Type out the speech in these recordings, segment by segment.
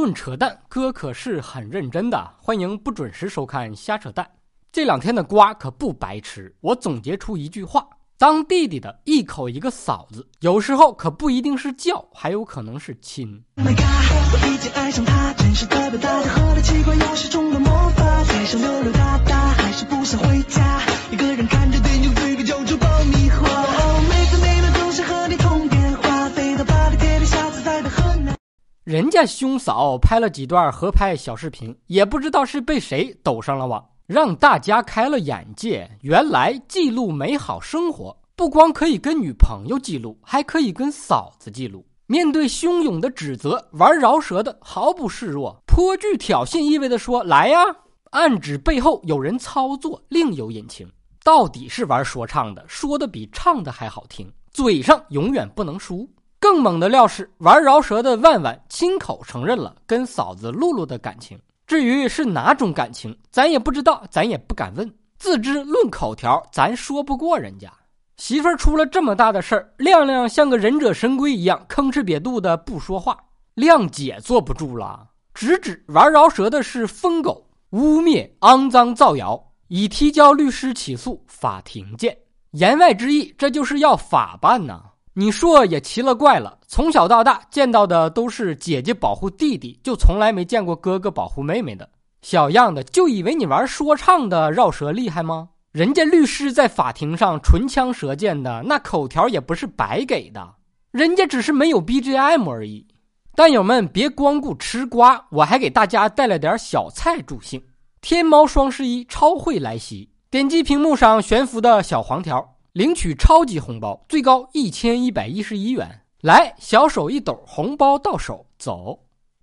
论扯淡，哥可是很认真的。欢迎不准时收看瞎扯淡。这两天的瓜可不白吃，我总结出一句话：当弟弟的一口一个嫂子，有时候可不一定是叫，还有可能是亲。人家兄嫂拍了几段合拍小视频，也不知道是被谁抖上了网，让大家开了眼界。原来记录美好生活，不光可以跟女朋友记录，还可以跟嫂子记录。面对汹涌的指责，玩饶舌的毫不示弱，颇具挑衅意味的说：“来呀！”暗指背后有人操作，另有隐情。到底是玩说唱的，说的比唱的还好听，嘴上永远不能输。更猛的料是，玩饶舌的万万亲口承认了跟嫂子露露的感情。至于是哪种感情，咱也不知道，咱也不敢问。自知论口条，咱说不过人家。媳妇儿出了这么大的事儿，亮亮像个忍者神龟一样吭哧瘪肚的不说话。亮姐坐不住了，直指玩饶舌的是疯狗，污蔑、肮脏、造谣，已提交律师起诉，法庭见。言外之意，这就是要法办呐。你说也奇了怪了，从小到大见到的都是姐姐保护弟弟，就从来没见过哥哥保护妹妹的。小样的，就以为你玩说唱的绕舌厉害吗？人家律师在法庭上唇枪舌剑的，那口条也不是白给的，人家只是没有 BGM 而已。蛋友们别光顾吃瓜，我还给大家带了点小菜助兴。天猫双十一超会来袭，点击屏幕上悬浮的小黄条。领取超级红包，最高一千一百一十一元。来，小手一抖，红包到手，走。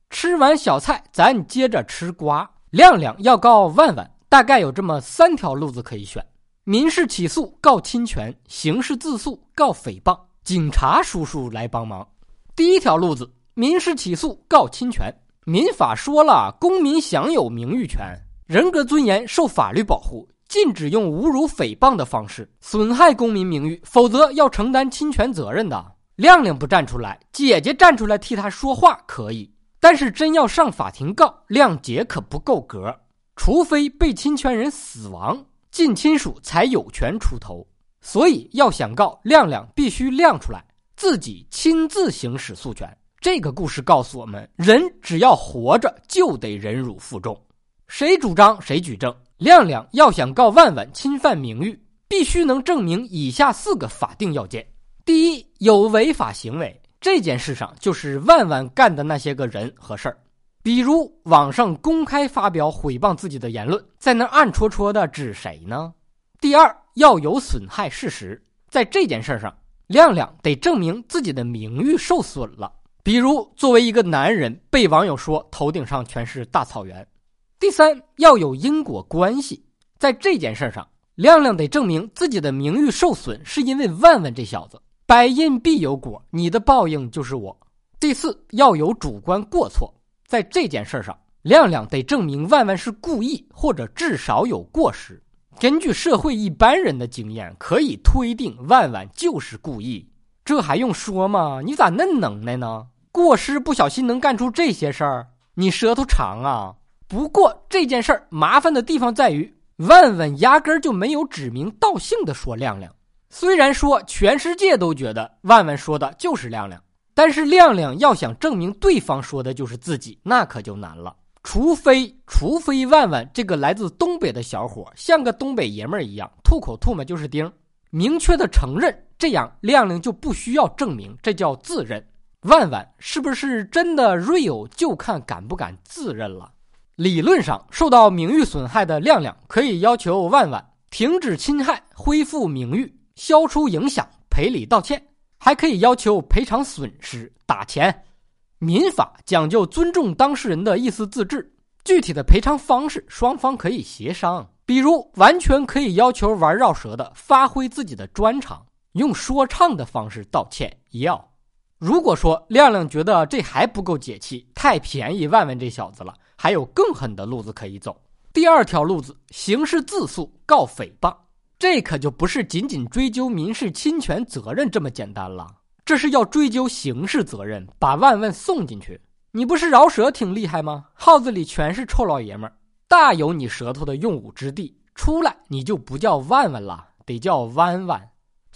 吃完小菜，咱接着吃瓜。亮亮要告万万，大概有这么三条路子可以选：民事起诉告侵权，刑事自诉告诽谤。警察叔叔来帮忙。第一条路子，民事起诉告侵权。民法说了，公民享有名誉权，人格尊严受法律保护。禁止用侮辱、诽谤的方式损害公民名誉，否则要承担侵权责任的。亮亮不站出来，姐姐站出来替他说话可以，但是真要上法庭告，亮姐可不够格。除非被侵权人死亡，近亲属才有权出头。所以要想告亮亮，必须亮出来，自己亲自行使诉权。这个故事告诉我们：人只要活着，就得忍辱负重。谁主张谁举证。亮亮要想告万万侵犯名誉，必须能证明以下四个法定要件：第一，有违法行为，这件事上就是万万干的那些个人和事儿，比如网上公开发表毁谤自己的言论，在那暗戳戳的指谁呢？第二，要有损害事实，在这件事上，亮亮得证明自己的名誉受损了，比如作为一个男人，被网友说头顶上全是大草原。第三，要有因果关系，在这件事上，亮亮得证明自己的名誉受损是因为万万这小子。百因必有果，你的报应就是我。第四，要有主观过错，在这件事上，亮亮得证明万万是故意，或者至少有过失。根据社会一般人的经验，可以推定万万就是故意。这还用说吗？你咋嫩能耐呢？过失不小心能干出这些事儿？你舌头长啊！不过这件事儿麻烦的地方在于，万万压根儿就没有指名道姓的说亮亮。虽然说全世界都觉得万万说的就是亮亮，但是亮亮要想证明对方说的就是自己，那可就难了。除非，除非万万这个来自东北的小伙像个东北爷们儿一样，吐口唾沫就是钉，明确的承认，这样亮亮就不需要证明，这叫自认。万万是不是真的 real，就看敢不敢自认了。理论上，受到名誉损害的亮亮可以要求万万停止侵害、恢复名誉、消除影响、赔礼道歉，还可以要求赔偿损失、打钱。民法讲究尊重当事人的意思自治，具体的赔偿方式双方可以协商。比如，完全可以要求玩绕舌的发挥自己的专长，用说唱的方式道歉。要如果说亮亮觉得这还不够解气，太便宜万万这小子了。还有更狠的路子可以走。第二条路子，刑事自诉告诽谤，这可就不是仅仅追究民事侵权责任这么简单了，这是要追究刑事责任，把万万送进去。你不是饶舌挺厉害吗？号子里全是臭老爷们儿，大有你舌头的用武之地。出来你就不叫万万了，得叫弯弯。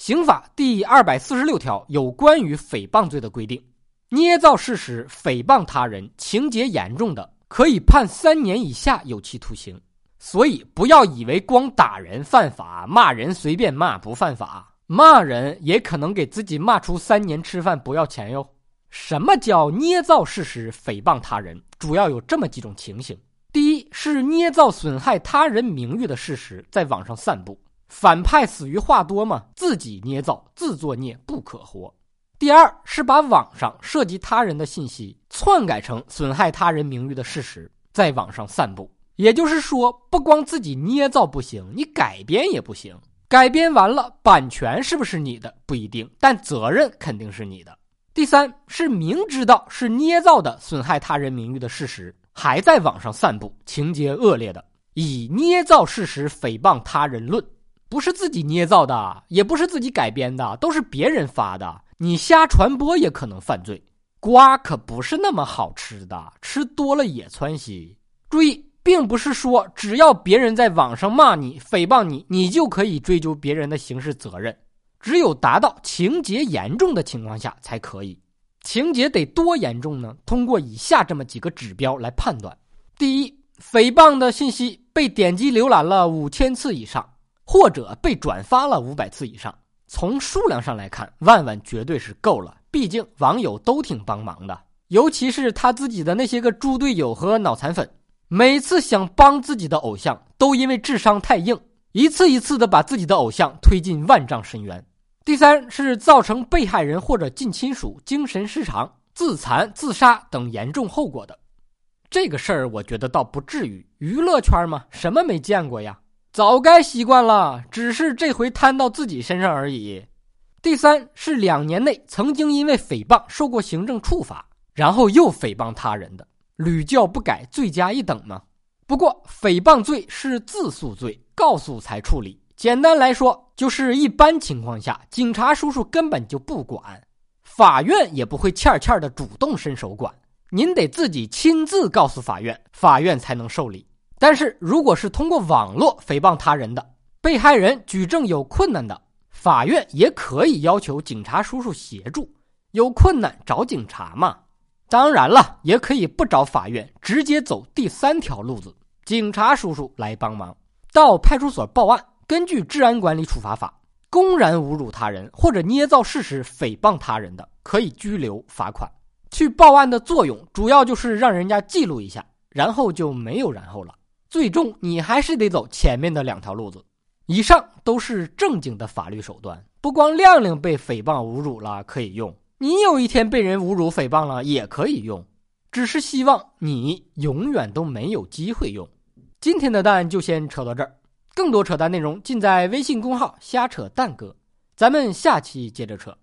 刑法第二百四十六条有关于诽谤罪的规定：捏造事实诽谤他人，情节严重的，可以判三年以下有期徒刑。所以不要以为光打人犯法，骂人随便骂不犯法，骂人也可能给自己骂出三年吃饭不要钱哟。什么叫捏造事实诽谤他人？主要有这么几种情形：第一是捏造损害他人名誉的事实，在网上散布。反派死于话多嘛，自己捏造，自作孽不可活。第二是把网上涉及他人的信息篡改成损害他人名誉的事实，在网上散布。也就是说，不光自己捏造不行，你改编也不行。改编完了，版权是不是你的不一定，但责任肯定是你的。第三是明知道是捏造的损害他人名誉的事实，还在网上散布，情节恶劣的，以捏造事实诽谤他人论，不是自己捏造的，也不是自己改编的，都是别人发的，你瞎传播也可能犯罪。瓜可不是那么好吃的，吃多了也窜稀。注意，并不是说只要别人在网上骂你、诽谤你，你就可以追究别人的刑事责任。只有达到情节严重的情况下才可以，情节得多严重呢？通过以下这么几个指标来判断：第一，诽谤的信息被点击浏览了五千次以上，或者被转发了五百次以上。从数量上来看，万万绝对是够了，毕竟网友都挺帮忙的，尤其是他自己的那些个猪队友和脑残粉，每次想帮自己的偶像，都因为智商太硬，一次一次的把自己的偶像推进万丈深渊。第三是造成被害人或者近亲属精神失常、自残、自杀等严重后果的，这个事儿我觉得倒不至于。娱乐圈嘛，什么没见过呀？早该习惯了，只是这回摊到自己身上而已。第三是两年内曾经因为诽谤受过行政处罚，然后又诽谤他人的，屡教不改，罪加一等嘛。不过诽谤罪是自诉罪，告诉才处理。简单来说，就是一般情况下，警察叔叔根本就不管，法院也不会欠欠的主动伸手管，您得自己亲自告诉法院，法院才能受理。但是如果是通过网络诽谤他人的，被害人举证有困难的，法院也可以要求警察叔叔协助，有困难找警察嘛。当然了，也可以不找法院，直接走第三条路子，警察叔叔来帮忙，到派出所报案。根据《治安管理处罚法》，公然侮辱他人或者捏造事实诽谤他人的，可以拘留、罚款。去报案的作用主要就是让人家记录一下，然后就没有然后了。最终你还是得走前面的两条路子。以上都是正经的法律手段，不光亮亮被诽谤侮辱了可以用，你有一天被人侮辱诽谤了也可以用，只是希望你永远都没有机会用。今天的蛋就先扯到这儿。更多扯淡内容尽在微信公号“瞎扯蛋哥”，咱们下期接着扯。